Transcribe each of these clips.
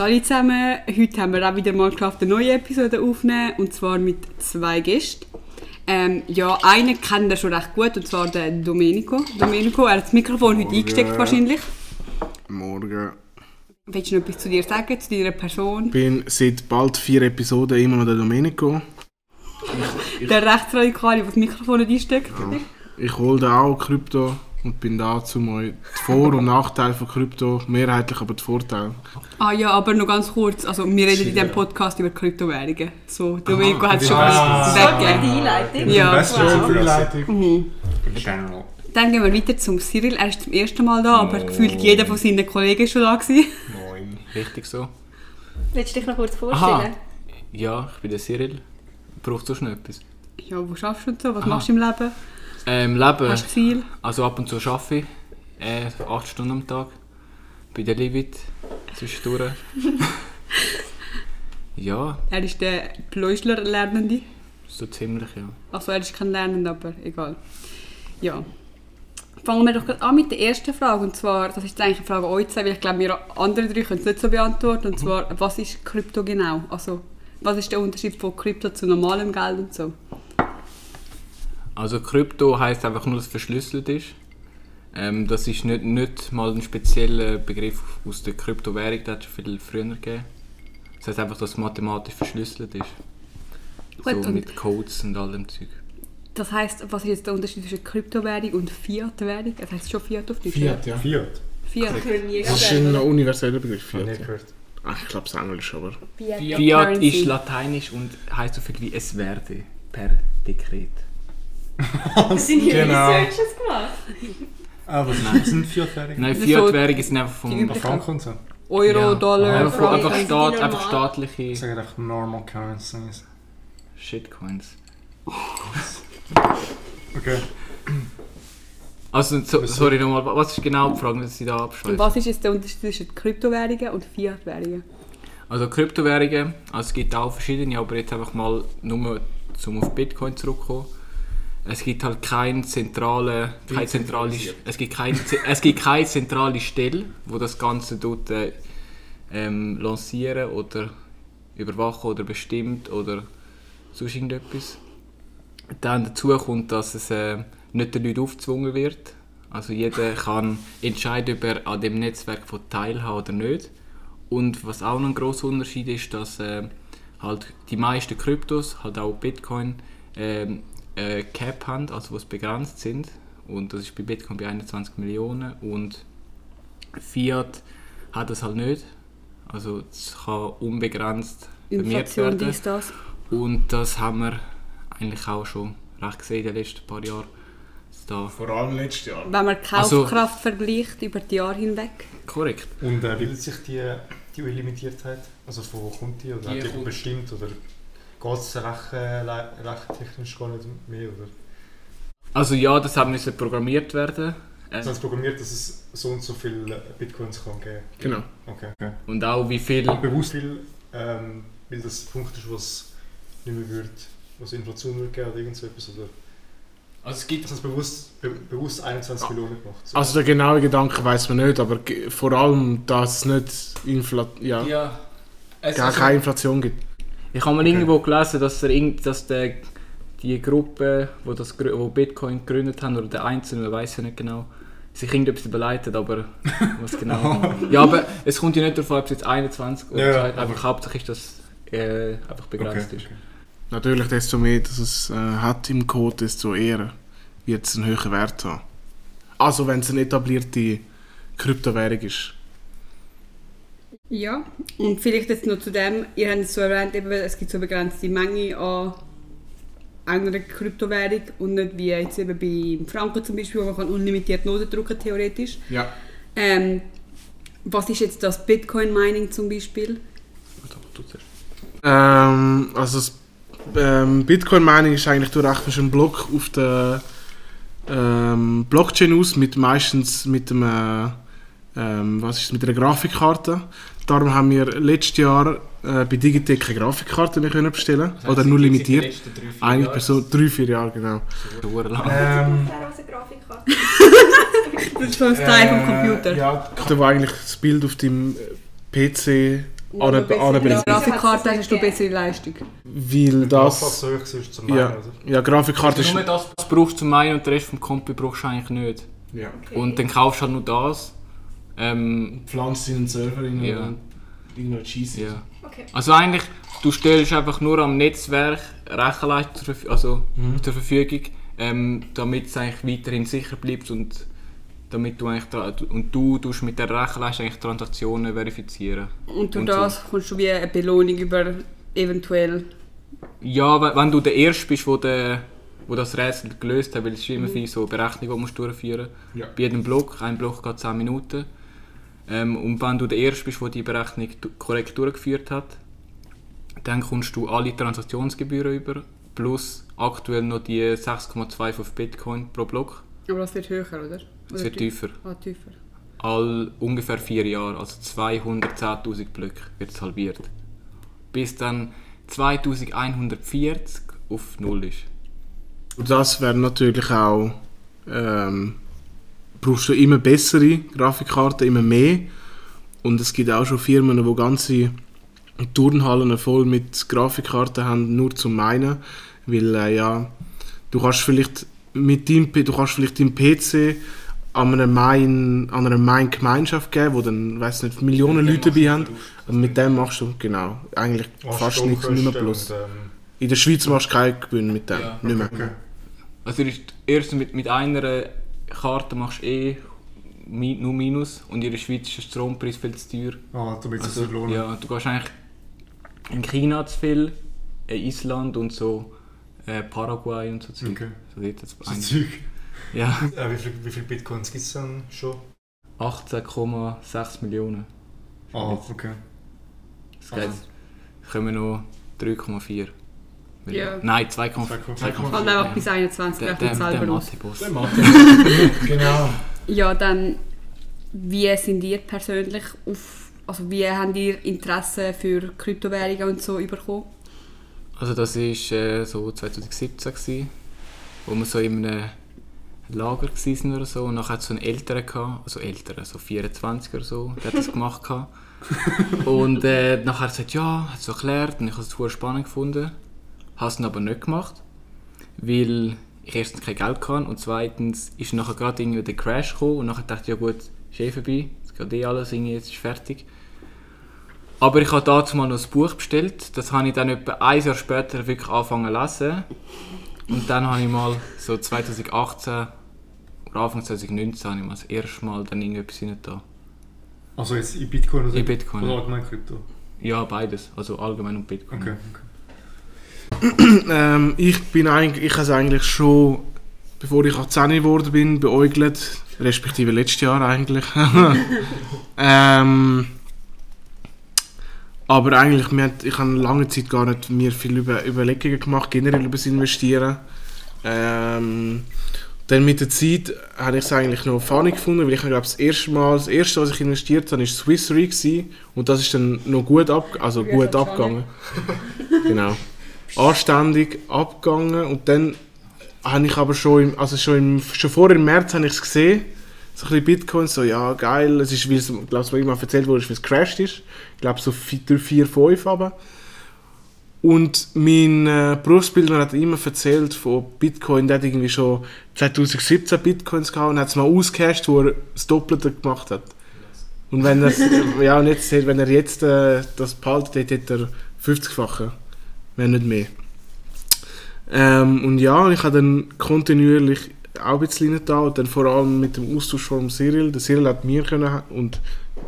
Hallo zusammen, heute haben wir auch wieder mal geschafft, eine neue Episode aufzunehmen und zwar mit zwei Gästen. Ähm, ja, einen kennt ihr schon recht gut und zwar den Domenico. Domenico, er hat das Mikrofon heute Morgen. eingesteckt wahrscheinlich. Morgen. Willst du noch etwas zu dir sagen, zu deiner Person? Ich bin seit bald vier Episoden immer noch der Domenico. Der Rechtsradikale, der das Mikrofon nicht einsteckt. Ich hole da auch Krypto und bin da, um euch die Vor- und Nachteile von Krypto, mehrheitlich aber die Vorteile. Ah ja, aber noch ganz kurz, also wir reden in diesem Podcast über Kryptowährungen. So, Domenico hat es schon Ah. weggegeben. Die Einleitung. Ja. Best Wow. wow. Einleitung. Mhm. General. Dann gehen wir weiter zum Cyril. Er ist zum ersten Mal da, aber Moin. gefühlt jeder von seinen Kollegen ist schon da gewesen. Moin. Richtig so. Willst du dich noch kurz Aha. vorstellen? Ja, ich bin der Cyril. Brauchst du schon etwas? Ja, wo schaffst du und so? Was Aha. machst du im Leben? Ähm, Leben. Hast du Ziel? Also ab und zu arbeite ich. Äh, 8 Stunden am Tag. Bei der Livit. Zwischendurch. ja, Er ist der Pläuschler-Lernende. so ziemlich, ja. Also er ist kein Lernender, aber egal. Ja. Fangen wir doch gerade an mit der ersten Frage. Und zwar, das ist eigentlich eine Frage an euch zwei, weil ich glaube, wir anderen drei können es nicht so beantworten. Und zwar, was ist Krypto genau? Also, was ist der Unterschied von Krypto zu normalem Geld und so? Also Krypto heisst einfach nur, dass es verschlüsselt ist. Ähm, das ist nicht, nicht mal ein spezieller Begriff aus der Kryptowährung, das hat es schon viel früher gegeben. Das heisst einfach, dass es mathematisch verschlüsselt ist. Gut, so mit Codes und all dem Zeug. Das heisst, was ist jetzt der Unterschied zwischen Kryptowährung und Fiat-Währung? Das heisst schon Fiat auf Deutsch? Fiat, ja. Fiat. Fiat. Das ist ein universeller Begriff, Fiat. nicht gehört. Ach, ich glaube es Englisch, aber... Fiat. Fiat ist lateinisch und heisst so viel wie es werde per Dekret. Hast du deine Genau. Researches gemacht? Was nein. sind Fiat-Währungen? Nein, Das Fiat-Währungen sind einfach vom üblichen- Franken und so. Euro, Ja. Dollar, einfach, Franken. einfach, Die Staat, einfach staatliche Ich sage einfach normal currencies. Shitcoins. Okay. Also, so, sorry nochmal, was ist genau die Frage, dass ich da Und abschreibe? was ist jetzt der Unterschied zwischen Kryptowährungen und Fiat-Währungen? Also Kryptowährungen, also es gibt auch verschiedene, aber jetzt einfach mal nur zum auf Bitcoin zurückkommen. Es gibt halt keine zentrale, keine zentrale, es gibt keine, es gibt keine zentrale Stelle, wo das Ganze dort äh, ähm, lancieren oder überwachen oder bestimmt oder sonst irgendetwas. Dann dazu kommt, dass es äh, nicht den Leuten aufgezwungen wird. Also jeder kann entscheiden, ob er an dem Netzwerk von teilhaben oder nicht. Und was auch noch ein grosser Unterschied ist, dass äh, halt die meisten Kryptos, halt auch Bitcoin, ähm, äh, Cap haben, also was begrenzt sind. Und das ist bei Bitcoin bei 21 Millionen. Und Fiat hat das halt nicht. Also es kann unbegrenzt vermehrt Inflation, werden. dies, das. Und das haben wir eigentlich auch schon recht gesehen in den letzten paar Jahren. Da Vor allem letztes Jahr. Wenn man die Also- Kaufkraft vergleicht über die Jahre hinweg. korrekt. Und äh, bildet sich die, die Illimitiertheit? Also von wo kommt die? Oder Die hat die bestimmt? Oder geht es rechen, le- rechentechnisch gar nicht mehr? Oder? Also ja, das hat müssen programmiert werden. Äh, Das heißt programmiert, dass es so und so viele Bitcoins kann geben Genau. Okay. okay. und auch wie viel... Bewusst viel, ähm, weil das ein Punkt ist, was nicht mehr wird, was Inflation wird geben oder irgend so etwas. Oder? Also es gibt Das bewusst, be bewusst 21 Millionen gemacht. So. Also der genaue Gedanke weiß man nicht, aber vor allem, dass es nicht Infla ja, Ja. Es, gar also, keine Inflation gibt. Ich habe mal Okay. irgendwo gelesen, dass, der, dass der, die Gruppe, wo, das, wo Bitcoin gegründet haben, oder der Einzelne, weiß ja nicht genau, sich irgendetwas überleitet, aber was genau. ja, aber es kommt ja nicht darauf an, ob es jetzt 21 oder Ja, so, ja, einfach hauptsächlich, dass äh, einfach begrenzt Okay, ist. okay. Natürlich, desto mehr dass es äh, hat im Code, desto eher wird es einen höheren Wert haben. Also wenn es eine etablierte Kryptowährung ist. Ja, und vielleicht jetzt noch zu dem, ihr habt es so erwähnt, eben, es gibt so eine begrenzte Menge an einer Kryptowährung und nicht wie jetzt eben bei Franken zum Beispiel, wo man kann unlimitiert Noten drucken theoretisch. Ja. Ähm, was ist jetzt das Bitcoin-Mining zum Beispiel? Ähm, also das ähm, Bitcoin Mining ist eigentlich, du rechnest einen Block auf der ähm, Blockchain aus, mit meistens mit einem, äh, ähm, was ist, mit einer Grafikkarte. Darum haben wir letztes Jahr äh, bei Digitec keine Grafikkarte mehr können bestellen oder nur limitiert. Eine Person, drei, vier Jahre genau. Lang. Ähm? Das ist so ein Teil vom Computer. Ja, da wo eigentlich das Bild auf dem PC An einer- an einer. Grafikkarte hast du bessere Leistung. Weil Das das... Ja, ja Grafikkarte ist... Nur das, was du brauchst zum einen und den Rest vom Kompi brauchst du eigentlich nicht. Ja. Und dann kaufst du halt nur das. Ähm, Pflanzt in einen Server rein Ja. und Cheese. ja. Okay. Also eigentlich, du stellst einfach nur am Netzwerk Rechenleistung zur, also Mhm. zur Verfügung, ähm, damit es eigentlich weiterhin sicher bleibt und damit du eigentlich und du tust mit der Rechenleistung eigentlich Transaktionen verifizieren. Und durch Und das kommst du wie eine Belohnung über eventuell. Ja, wenn, wenn du der Erste bist, wo, der, wo das Rätsel gelöst hat, weil es ist immer viel so Berechnungen, die musst du durchführen Ja. Bei jedem Block, ein Block geht 10 Minuten. Ähm, und wenn du der Erste bist, der die Berechnung korrekt durchgeführt hat, dann kommst du alle Transaktionsgebühren über, plus aktuell noch die 6,25 Bitcoin pro Block. Aber das wird höher, oder? Das Oder wird tiefer? tiefer. Ah, tiefer. All ungefähr vier Jahre, also 210.000 Blöcke wird es halbiert. Bis dann 2140 auf Null ist. Und das wäre natürlich auch... Ähm, brauchst du immer bessere Grafikkarten, immer mehr. Und es gibt auch schon Firmen, die ganze Turnhallen voll mit Grafikkarten haben, nur zum meinen. Weil, äh, ja, du kannst vielleicht mit deinem, du kannst vielleicht deinen PC an einer Main, an einer Main-Gemeinschaft geben, wo dann, weiß nicht, Millionen Leute dabei haben. Und mit dem machst du, genau, eigentlich Hast fast nichts, nicht mehr plus. und, ähm, In der Schweiz machst du keinen Gewinn mit dem, Ja. nicht mehr. Okay. Also ist erst mit, mit einer Karte machst du eh nur Minus und in der Schweiz ist der Strompreis viel zu teuer. Ah, damit es Also, sich lohnt. ja, du gehst eigentlich in China zu viel, in Island und so äh, Paraguay und so Zeug. Okay. So hat's So Zeug. Ja, Äh, wie viele wie viel Bitcoins gibt es dann schon? 18,6 Millionen. Ah, okay. Es geht, kommen noch 3,4 Millionen. Ja. Nein, 2,4. 2,4. Halt einfach bis 21 Der, der, selber der aus. Mathe-Boss. genau. Ja, dann, wie sind ihr persönlich auf, also wie habt ihr Interesse für Kryptowährungen und so bekommen? Also das war äh, so 2017, gewesen, wo wir so in einem Lager waren oder so. Und nachher hat es so einen Älteren gehabt, also Älteren, so 24 oder so, der hat das gemacht. gehabt. Und äh, nachher hat er gesagt, ja, hat es so erklärt und ich habe es voll spannend gefunden. Habe es aber nicht gemacht, weil ich erstens kein Geld hatte und zweitens ist nachher gerade irgendwie der Crash gekommen und nachher dachte ich, ja gut, ist eh vorbei, jetzt geht eh alles, irgendwie, jetzt ist fertig. Aber ich habe dazu mal noch ein Buch bestellt. Das habe ich dann etwa ein Jahr später wirklich angefangen zu lesen. Und dann habe ich mal so 2018 oder Anfang 2019 habe ich mal das erste Mal dann irgendetwas rein da. Also jetzt in Bitcoin oder In Bitcoin, Oder allgemein Krypto? Ja, beides. Also allgemein und Bitcoin. Okay, okay. Ähm, ich bin eigentlich, ich habe es eigentlich schon, bevor ich 18 geworden bin, beäugelt, respektive letztes Jahr eigentlich. ähm, aber eigentlich, hat, ich habe lange Zeit gar nicht mir viel über Überlegungen gemacht, generell über das Investieren. Ähm, dann mit der Zeit habe ich es eigentlich noch funny gefunden, weil ich glaube das erste Mal, das erste, was ich investiert habe, war Swiss Re und das ist dann noch gut, ab, also Ja, gut abgegangen. genau. Anständig abgegangen und dann habe ich aber schon, im, also schon, im, schon vor im März habe ich es gesehen, so ein bisschen Bitcoin, so ja geil, es ist, wie es, ich glaube, mir immer erzählt wurde, wie es crashed ist, ich glaube so 4, 4 5 aber. Und mein äh, Berufsbildner hat immer erzählt von Bitcoin, der hat irgendwie schon 2017 Bitcoins gehabt und hat es mal ausgecasht, wo er das Doppelte gemacht hat. Und wenn er, ja, und jetzt, wenn er jetzt äh, das behaltet, hätte er 50-fache, wenn nicht mehr. Ähm, und ja, ich habe dann kontinuierlich auch ein bisschen da und dann vor allem mit dem Austausch von Cyril. Der Cyril hat mir können und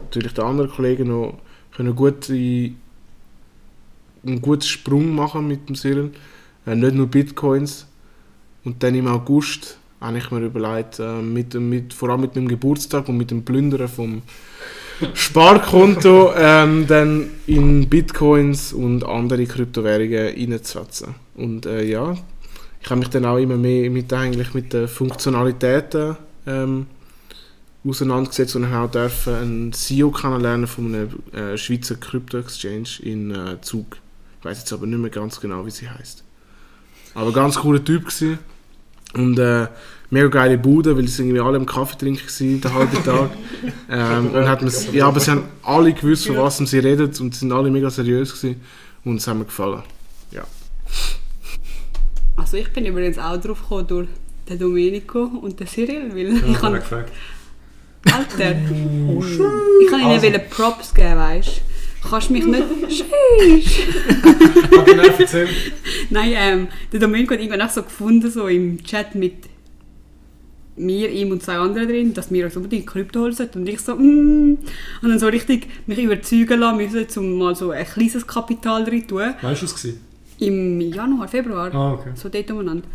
natürlich der andere Kollegen noch können gut in, einen guten Sprung machen mit dem Cyril. Äh, nicht nur Bitcoins. Und dann im August habe ich mir überlegt, äh, mit, dem- mit, vor allem mit meinem Geburtstag und mit dem Plündern vom Sparkonto ähm, dann in Bitcoins und andere Kryptowährungen reinzusetzen. Und äh, ja, ich habe mich dann auch immer mehr mit, eigentlich mit den Funktionalitäten ähm, auseinandergesetzt und habe auch einen CEO kennenlernen von einer äh, Schweizer Krypto-Exchange in äh, Zug. Ich weiß jetzt aber nicht mehr ganz genau, wie sie heißt. Aber ganz cooler Typ gewesen. Und äh, mega geile Bude, weil sie irgendwie alle im Kaffee trinken waren, den halben Tag. ähm, und hat man's, ja, aber sie haben alle gewusst, von was sie reden und sie sind alle mega seriös gewesen. Und es hat mir gefallen. Also ich bin übrigens auch drauf gekommen durch den Domenico und den Cyril, weil Ja, ich habe kann. Alter, ich kann ihnen Also. Props geben, weißt du. Kannst mich nicht... Scheiss. Aber genau, erzähl. Nein, ähm, der Domenico hat irgendwann auch so gefunden, so im Chat mit mir, ihm und zwei anderen drin, dass wir uns unbedingt Krypto holen sollten. Und ich so, mm. Und dann so richtig mich überzeugen lassen müssen, um mal so ein kleines Kapital rein zu tun. Weißt du es? gewesen? Im Januar, Februar. Ah, okay. So dort umeinander.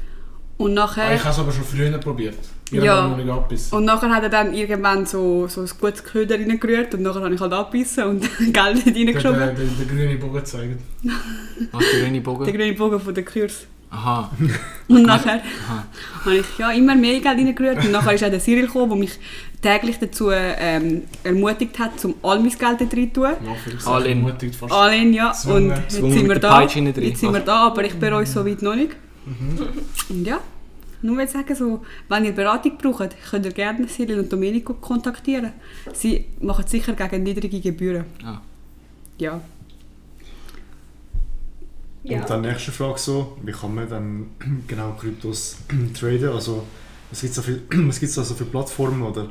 Und Ah, nachher... ich habe es aber schon früher probiert. Ich Ja. nicht abbissen. Und nachher hat er dann irgendwann so, so ein gutes Köder reingerührt und nachher habe ich halt abgebissen und Geld Der, reingeschoben. der, der, der grüne Bogen zeigen. Was der grüne Der Bogen? grüne Bogen von der Kurs. Aha. Und nachher Aha. habe ich ja immer mehr Geld reingerührt und nachher ist auch der Cyril gekommen, der mich täglich dazu ähm, ermutigt hat, um all mein Geld dort rein zu tun. Ja, vielleicht Alle in- ermutigt fast. Allen, ja. Und jetzt sind wir der da. Jetzt sind wir da, aber ich bereue es so weit noch nicht. Und ja, nur will sagen, so, wenn ihr Beratung braucht, könnt ihr gerne Cyril und Domenico kontaktieren. Sie machen es sicher gegen niedrige Gebühren. Ah. Ja. Ja. Und dann nächste Frage so, wie kann man dann genau Kryptos traden? Also was gibt es da für, was gibt's da so für Plattformen oder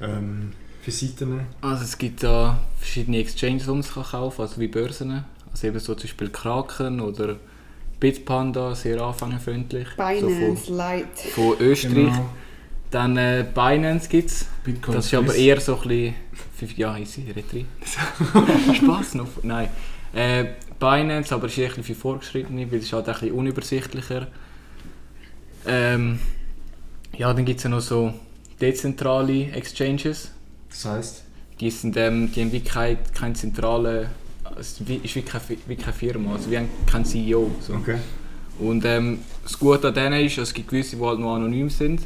ähm, für Seiten? Also es gibt da verschiedene Exchanges, die man kaufen kann, also wie Börsen. Also eben so zum Beispiel Kraken oder Bitpanda, sehr anfängerfreundlich. Binance, Light. So von, von Österreich. Genau. Dann äh, Binance gibt es. Bitcoin Das ist aber eher so ein bisschen... fünf- Ja, easy, red rein. Spaß noch. Nein. Äh, Binance, aber ist eher ein bisschen für Vorgeschrittene, weil es ist halt ein bisschen unübersichtlicher. Ähm, ja, dann gibt es ja noch so dezentrale Exchanges. Das heisst, Die, sind, ähm, die haben wie kein, kein zentrale... Es ist wie, keine, wie keine Firma, also wir haben keinen CEO. So. okay. Und ähm, das Gute an denen ist, es gibt gewisse, die halt noch anonym sind.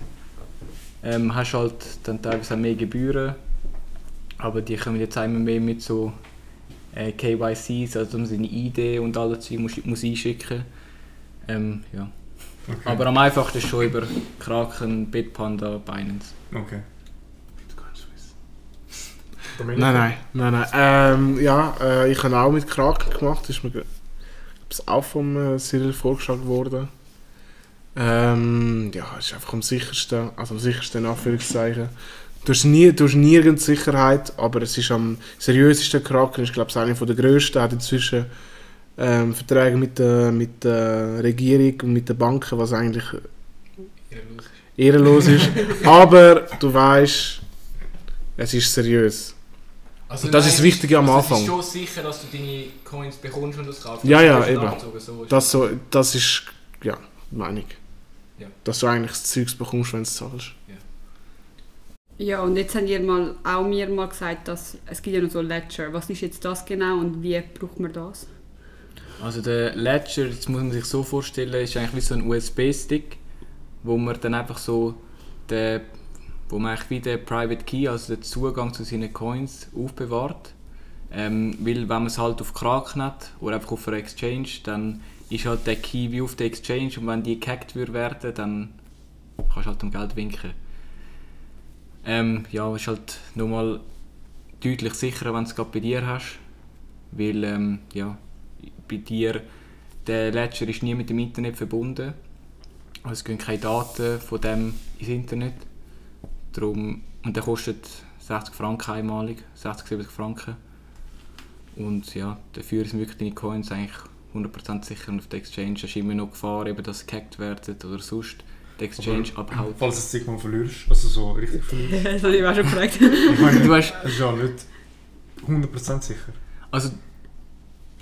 Ähm, hast halt dann teilweise mehr Gebühren, aber die kommen jetzt immer mehr mit so äh, KYCs, also um seine ID und alles Zeug muss, muss einschicken. Ähm, ja. okay. Aber am einfachsten ist schon über Kraken, Bitpanda, Binance. okay. Domenico? Nein, nein, nein, nein. Ähm, ja, äh, ich habe auch mit Kraken gemacht. Ist mir ist auch vom äh, Cyril vorgeschlagen worden. Ähm, ja, ist einfach am sichersten, also am sichersten in Anführungszeichen. Du hast, nie, du hast nirgends Sicherheit, aber es ist am seriösesten Kraken, ist glaube ich einer der grössten, hat inzwischen ähm, Verträge mit der, mit der Regierung und mit den Banken, was eigentlich ehrenlos ist. aber du weißt, es ist seriös. Also das ist das Wichtige am Anfang. Es ist schon sicher, dass du deine Coins bekommst und das kaufst. Ja, ja, Das ist eben. so Das, so, das ist, ja, meine ich. Ja. Dass du eigentlich das Zeugs bekommst, wenn du es zahlst. Ja, und jetzt haben ihr mal, auch mir mal gesagt, dass es gibt ja noch so Ledger. Was ist jetzt das genau und wie braucht man das? Also der Ledger, das muss man sich so vorstellen, ist eigentlich wie so ein USB-Stick, wo man dann einfach so den, wo man eigentlich wie den Private Key, also den Zugang zu seinen Coins aufbewahrt. Ähm, weil wenn man es halt auf Kraken hat oder einfach auf einer Exchange, dann ist halt der Key wie auf der Exchange und wenn die gehackt würde werden, dann kannst du halt um Geld winken. Ähm, ja, ist halt nochmal deutlich sicherer, wenn du es gerade bei dir hast, weil ähm, ja, bei dir, der Ledger ist nie mit dem Internet verbunden. Also es gehen keine Daten von dem ins Internet. Darum, und der kostet 60 Franken einmalig, 60, 70 Franken. Und ja, dafür sind wirklich deine Coins eigentlich 100% sicher und auf der Exchange hast du immer noch Gefahr, eben, dass sie gehackt werden oder sonst die Exchange abhaut. Falls du das Ding mal verlierst, also so richtig verlierst. das habe ich auch schon gefragt. Ich meine, Du hast, es ist ja nicht 100% sicher. also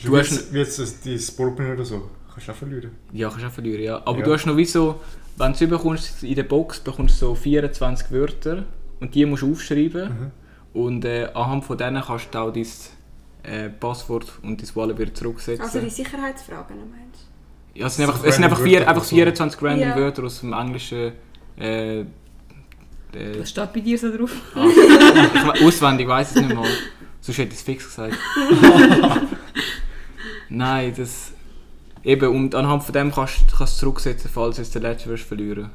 Du wie hast jetzt, wie jetzt das- die Sportpin oder so, kannst du auch verlieren. Ja, kannst auch verlieren, ja. Aber Ja. du hast noch wie so, wenn du es bekommst, in der Box bekommst du so 24 Wörter und die musst du aufschreiben. Mhm. Und äh, anhand von denen kannst du auch dein äh, Passwort und dein Wallet wieder zurücksetzen. Also die Sicherheitsfragen, meinst ja, es sind einfach, es sind einfach, vier, einfach oder so. 24 random Ja. Wörter aus dem Englischen. Äh, äh, Was steht bei dir so drauf? ah, ich, we- auswendig weiß ich es nicht mal. Sonst hätte ich es fix gesagt. Nein, das. Eben, und anhand von dem kannst du es zurücksetzen, falls du jetzt den letzten wirst verlieren.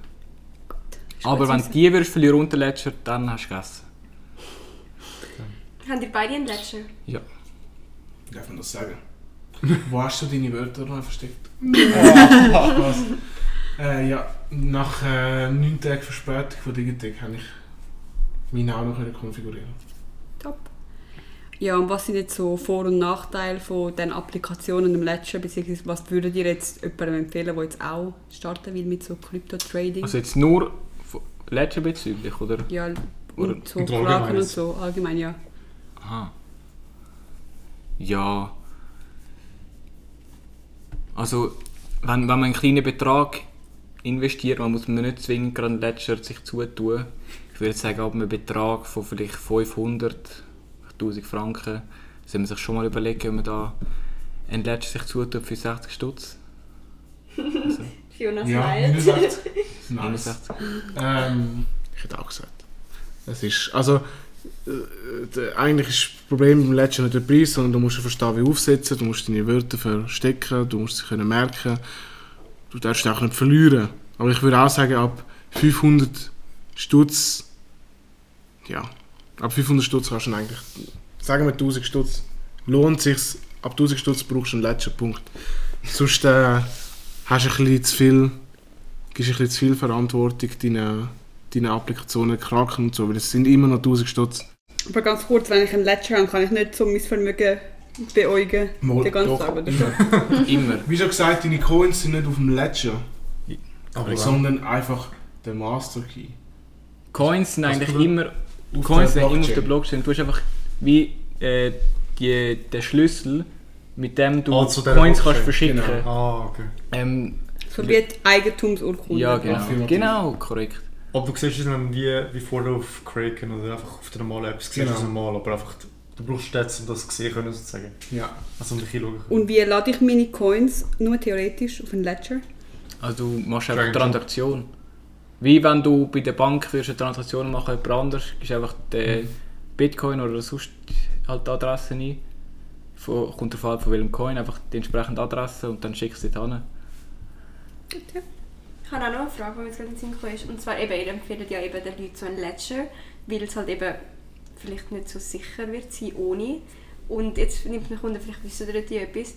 Aber wenn du die verlieren unter Ledger, dann hast du gegessen. Haben ihr beide einen Ledger? Ja. Darf man das sagen? Wo hast du deine Wörter noch versteckt? Ach, was? Äh, ja, nach äh, 9 Tagen Verspätung von Digitec habe ich meine auch noch können konfigurieren. Ja, und was sind jetzt so Vor- und Nachteile von den Applikationen im Ledger, beziehungsweise was würdet ihr jetzt jemandem empfehlen, der jetzt auch starten will mit so Krypto-Trading? Also jetzt nur Ledger bezüglich, oder? ja, Oder- und so und allgemein und so, allgemein ja. Aha. Ja. Also, wenn, wenn man einen kleinen Betrag investiert, man muss man nicht zwingend gerade einen Ledger sich zutun. Ich würde sagen, ab einem Betrag von vielleicht 500, 1000 Franken, sollte man sich schon mal überlegen, ob man da einen Ledger sich zutut für 60 Stutz. Fiona Ja, smilet. 69. nice. 69. Ähm, ich hätte auch gesagt. Es ist, also, äh, eigentlich ist das Problem beim Ledger nicht der Preis, sondern du musst verstehen, wie aufsetzen, du musst deine Wörter verstecken, du musst sie können merken. Du darfst auch nicht verlieren. Aber ich würde auch sagen, ab 500 Stutz, ja, ab 500 Stutz kannst du eigentlich, sagen wir 1000 Stutz, lohnt sich ab 1000 Stutz brauchst du einen Ledger, Punkt. Sonst äh, hast du ein bisschen zu viel, gibst ein bisschen zu viel Verantwortung deinen, deinen Applikationen, Kraken und so, weil es sind immer noch 1000 Stutz. Aber ganz kurz, wenn ich einen Ledger habe, kann ich nicht so mein Vermögen beäugen. Mal, Den ganzen doch. Tag, oder? Immer. Wie schon gesagt, deine Coins sind nicht auf dem Ledger, sondern einfach der Master Key. Coins sind Was eigentlich immer Coins sind immer auf der Blockchain. Du hast einfach wie äh, die, den Schlüssel, mit dem du Ah, Coins kannst Blockchain. verschicken. Genau. Ah, okay. Ähm, So wie die Eigentumsurkunde. ja, genau. Genau, korrekt. Aber du siehst es dann wie, wie vorher auf Kraken oder einfach auf der normalen App. Du siehst Genau. es normal, aber einfach, du brauchst Stats, um das zu sehen können, sozusagen. Ja. Also um dich hinschauen. Und wie lade ich meine Coins nur theoretisch auf einen Ledger? Also du machst einfach Drag and Transaktion. Wie wenn du bei der Bank würdest eine Transaktion machen, jemand anders, gibst einfach den Bitcoin oder sonst halt die Adresse ein. Von, kommt darauf an, von welchem Coin, einfach die entsprechende Adresse und dann schickst du sie hin. Ich habe auch noch eine Frage, die mir jetzt gerade in den Sinn ist. Und zwar eben, ihr empfehlt ja eben den Leuten so ein Ledger, weil es halt eben vielleicht nicht so sicher wird sein ohne. Und jetzt nimmt mich Wunder, vielleicht wissen ihr die etwas,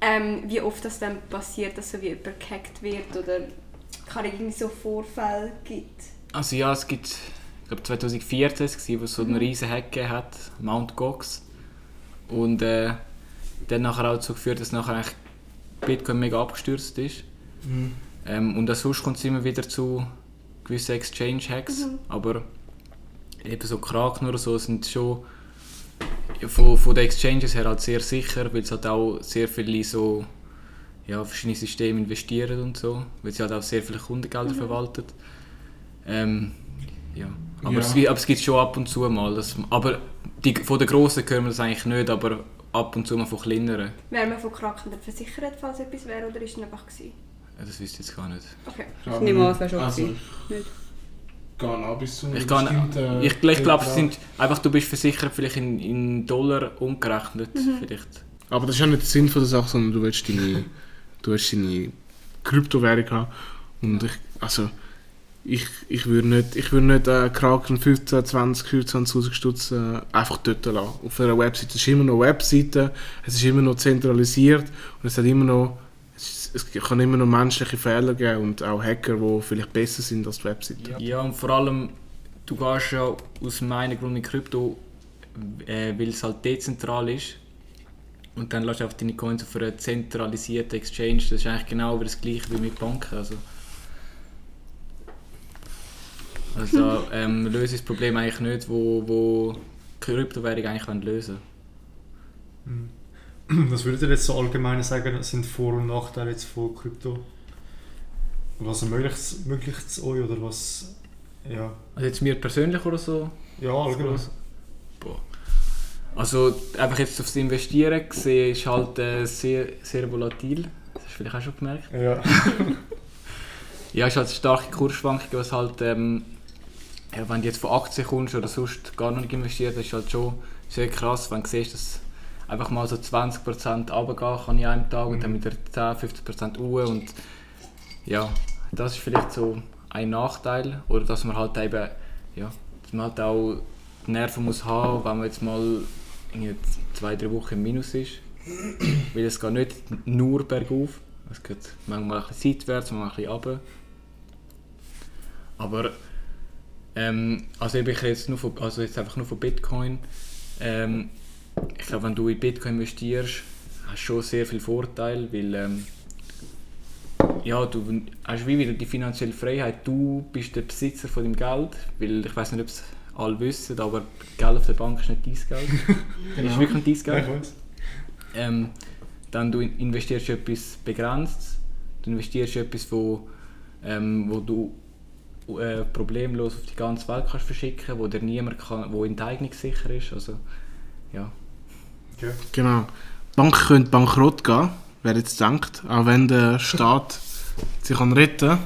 ähm, wie oft das dann passiert, dass so wie jemand gehackt wird oder kann irgendwie so Vorfälle gibt. Also ja, es gibt, ich glaube 2014 war es, wo es so einen riesen Hack gegeben hat, Mount Gox. Und äh, der hat nachher auch dazu geführt, dass nachher eigentlich Bitcoin mega abgestürzt ist. Mhm. Ähm, und auch sonst kommt es immer wieder zu gewissen Exchange-Hacks, aber eben so Kraken oder so sind schon von, von den Exchanges her halt sehr sicher, weil es halt auch sehr viele so ja, verschiedene Systeme investieren und so, weil sie halt auch sehr viele Kundengelder verwaltet. Ähm, ja. Aber, Ja. Es, gibt- aber es gibt schon ab und zu mal, das, aber die, von den Grossen hören wir das eigentlich nicht, aber ab und zu mal von kleineren. Wäre man von Kraken dann versichert, falls etwas wäre, oder ist es einfach gewesen? Ja, Das wüsste ich jetzt gar nicht. Okay. Ich nehme an, es wäre schon also, gewesen. Nicht? ich gehe noch bis zu einem Ich, kann, bestimmten ich, ich glaube, es sind einfach, du bist versichert, vielleicht in, in Dollar umgerechnet. Vielleicht. Aber das ist ja nicht der Sinn von der Sache, sondern du willst deine, du willst deine Kryptowährung. Und ich, also, ich, ich würde nicht, ich würde nicht äh, Kraken 15, 20, 25'000 Stutz äh, einfach dort lassen. Auf einer Webseite. Es ist immer noch Webseite, es ist immer noch zentralisiert und es hat immer noch, es kann immer noch menschliche Fehler geben und auch Hacker, die vielleicht besser sind als die Webseite. Ja, und vor allem, du gehst ja aus meinem Grund in Krypto, äh, weil es halt dezentral ist. Und dann lässt du einfach deine Coins auf einer zentralisierten Exchange. Das ist eigentlich genau das gleiche wie mit Banken. Also, also ähm, löse ich das Problem eigentlich nicht, wo, wo Kryptowährung eigentlich wollen lösen Was würdet ihr jetzt so allgemein sagen, sind Vor- und Nachteile jetzt von Krypto? Was ermöglicht es euch oder was... Ja, Also jetzt mir persönlich oder so? ja allgemein. Also einfach jetzt aufs Investieren gesehen ist halt äh, sehr, sehr volatil. Das hast du vielleicht auch schon gemerkt. Ja. Ja, es ist halt starke Kursschwankungen, was halt, ähm, ja, wenn du jetzt von Aktien kommst oder sonst gar noch nicht investiert ist halt schon sehr krass, wenn du siehst, dass einfach mal so 20% runtergehen kann in einem Tag und dann wieder 10, 15% Uhr und ja, das ist vielleicht so ein Nachteil. Oder dass man halt eben, ja, dass man halt auch die Nerven muss haben, wenn man jetzt mal zwei, drei Wochen im Minus ist. Weil es geht nicht nur bergauf. Es geht manchmal ein bisschen seitwärts, manchmal ein bisschen runter. Aber ähm, also ich jetzt, also jetzt einfach nur von Bitcoin. Ähm, ich glaube, wenn du in Bitcoin investierst, hast du schon sehr viel Vorteil, weil ähm, ja, du hast wie wieder die finanzielle Freiheit. Du bist der Besitzer von dem Geld, weil ich weiß nicht, ob es alle wissen, aber Geld auf der Bank ist nicht dein Geld. Genau. ist wirklich nicht dein Ja, Geld. Ähm, dann du in- investierst in etwas Begrenztes. Du investierst in etwas, wo, ähm, wo du äh, problemlos auf die ganze Welt kannst verschicken, wo dir niemand kann, wo enteignungssicher ist. Also, ja. Okay. Genau. Die Bank könnte bankrott gehen, wer jetzt denkt. Auch wenn der Staat sich kann retten kann.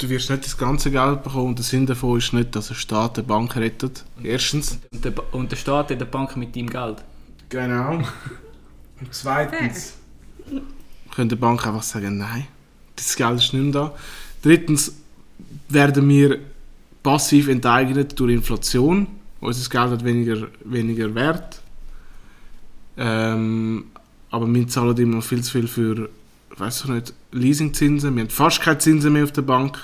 Du wirst nicht das ganze Geld bekommen und der Sinn davon ist nicht, dass ein Staat eine Bank rettet. Erstens. Und der, und der Staat hat der Bank mit deinem Geld. Genau. Und zweitens könnte die Bank einfach sagen, nein, das Geld ist nicht mehr da. Drittens werden wir passiv enteignet durch Inflation. Unser Geld hat weniger, weniger Wert. Ähm, aber wir zahlen immer viel zu viel für, weiß ich nicht, Leasingzinsen. Wir haben fast keine Zinsen mehr auf der Bank.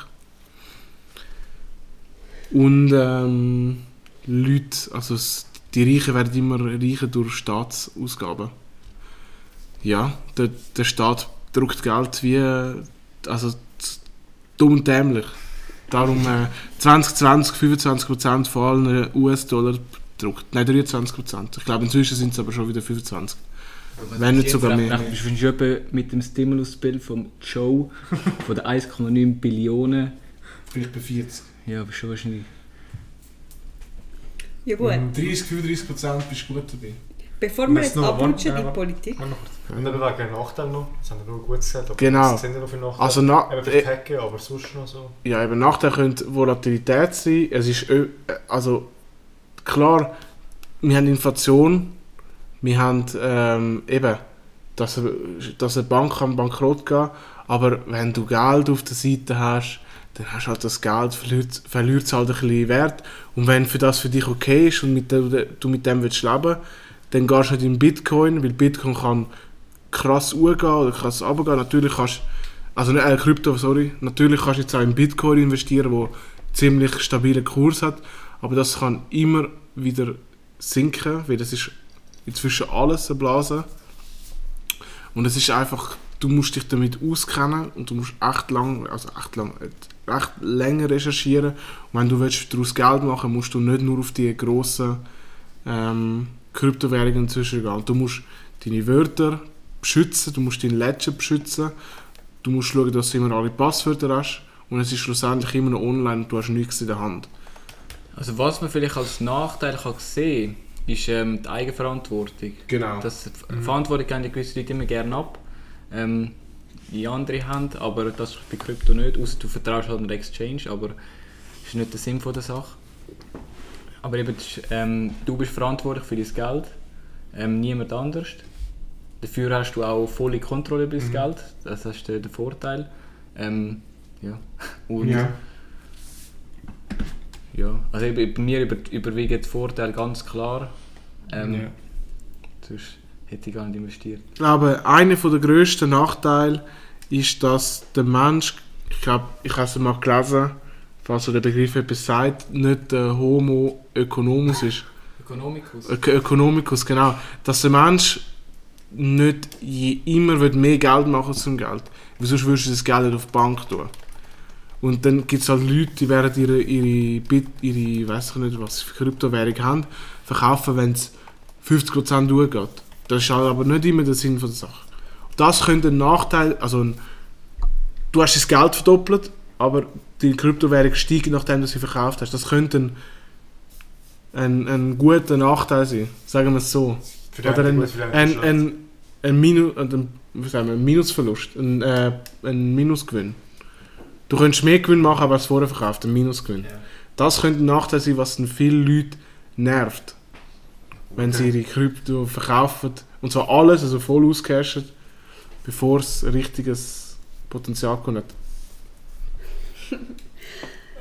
Und ähm, Leute, also die Reichen werden immer reicher durch Staatsausgaben. Ja, der, der Staat druckt Geld wie, also dumm und dämlich. Darum äh, 2020 25% von allen US-Dollar druckt. Nein, 23%. Ich glaube, inzwischen sind es aber schon wieder 25%. Wenn nicht sogar mehr. Bist du schon etwa mit dem Stimulusbill vom Joe von der 1,9 Billionen? Vielleicht bei 40. Ja, aber schon wahrscheinlich. Ja gut, 30, 35% bist du gut dabei. bevor wir jetzt abrutschen in die. Politik. Und neben wegen Nachteil noch, das haben wir nur gut gesagt, aber Genau. was sind denn noch für Nachteile? Also na, Eben für äh, Hacken, aber sonst noch so. Ja, eben Nachteil könnte Volatilität sein. Es ist, äh, also klar, wir haben Inflation, wir haben ähm, eben, dass, dass eine Bank kann bankrott gehen aber wenn du Geld auf der Seite hast, dann hast du halt das Geld, verliert, es halt ein bisschen Wert. Und wenn für das für dich okay ist und mit dem, du mit dem willst leben, dann gehst du nicht in Bitcoin, weil Bitcoin kann krass hochgehen oder krass runtergehen. Natürlich kannst also nicht äh, Krypto, sorry. Natürlich kannst du jetzt auch in Bitcoin investieren, wo ziemlich stabilen Kurs hat, aber das kann immer wieder sinken, weil das ist inzwischen alles eine Blase. Und es ist einfach, du musst dich damit auskennen und du musst echt lang, also echt lang, recht länger recherchieren. Und wenn du willst daraus Geld machen, musst du nicht nur auf die grossen ähm, Kryptowährungen inzwischen gehen. Du musst deine Wörter beschützen, du musst deinen Ledger beschützen, du musst schauen, dass du immer alle Passwörter hast und es ist schlussendlich immer noch online und du hast nichts in der Hand. Also was man vielleicht als Nachteil kann sehen ist ähm, die Eigenverantwortung. Genau. Das, die Verantwortung geben die gewisse Leute immer gerne ab. Ähm, in andere Hände, aber das ist bei Krypto nicht, außer du vertraust halt der Exchange, aber das ist nicht der Sinn von der Sache. Aber eben, ähm, du bist verantwortlich für dein Geld, ähm, niemand anders. Dafür hast du auch volle Kontrolle über das Geld, das ist der, der Vorteil. Ähm, ja. Und, Ja. Ja, also bei mir über, überwiegen die Vorteile ganz klar. Ähm, Ja. Sonst hätte ich gar nicht investiert. Ich glaube, einer der grössten Nachteile ist, dass der Mensch, ich glaube, ich habe es mal gelesen, falls so der Begriff etwas sagt, nicht der Homo economus ist. Ökonomikus. Ök Ökonomikus, genau. Dass der Mensch nicht je immer mehr Geld machen zum Geld. Sonst würdest du das Geld nicht auf die Bank tun. Und dann gibt es halt Leute, die werden ihre, ihre, Bit, ihre weiß ich nicht, was für Kryptowährung haben, verkaufen, wenn es 50% hochgeht. Das ist halt aber nicht immer der Sinn von der Sache. Das könnte ein Nachteil, also ein, du hast das Geld verdoppelt, aber die Kryptowährung steigt, nachdem du sie verkauft hast. Das könnte ein, ein, ein guter Nachteil sein, sagen wir es so. Oder ein, ein, ein, ein, Minu, ein, ein Minusverlust, ein, äh, ein Minusgewinn. Du könntest mehr Gewinn machen, aber als vorher verkauft, ein Minusgewinn. Ja. Das könnte ein Nachteil sein, was dann viele Leute nervt. Wenn sie Okay. ihre Krypto verkaufen. Und zwar alles, also voll auscashen, bevor es ein richtiges Potenzial kommt.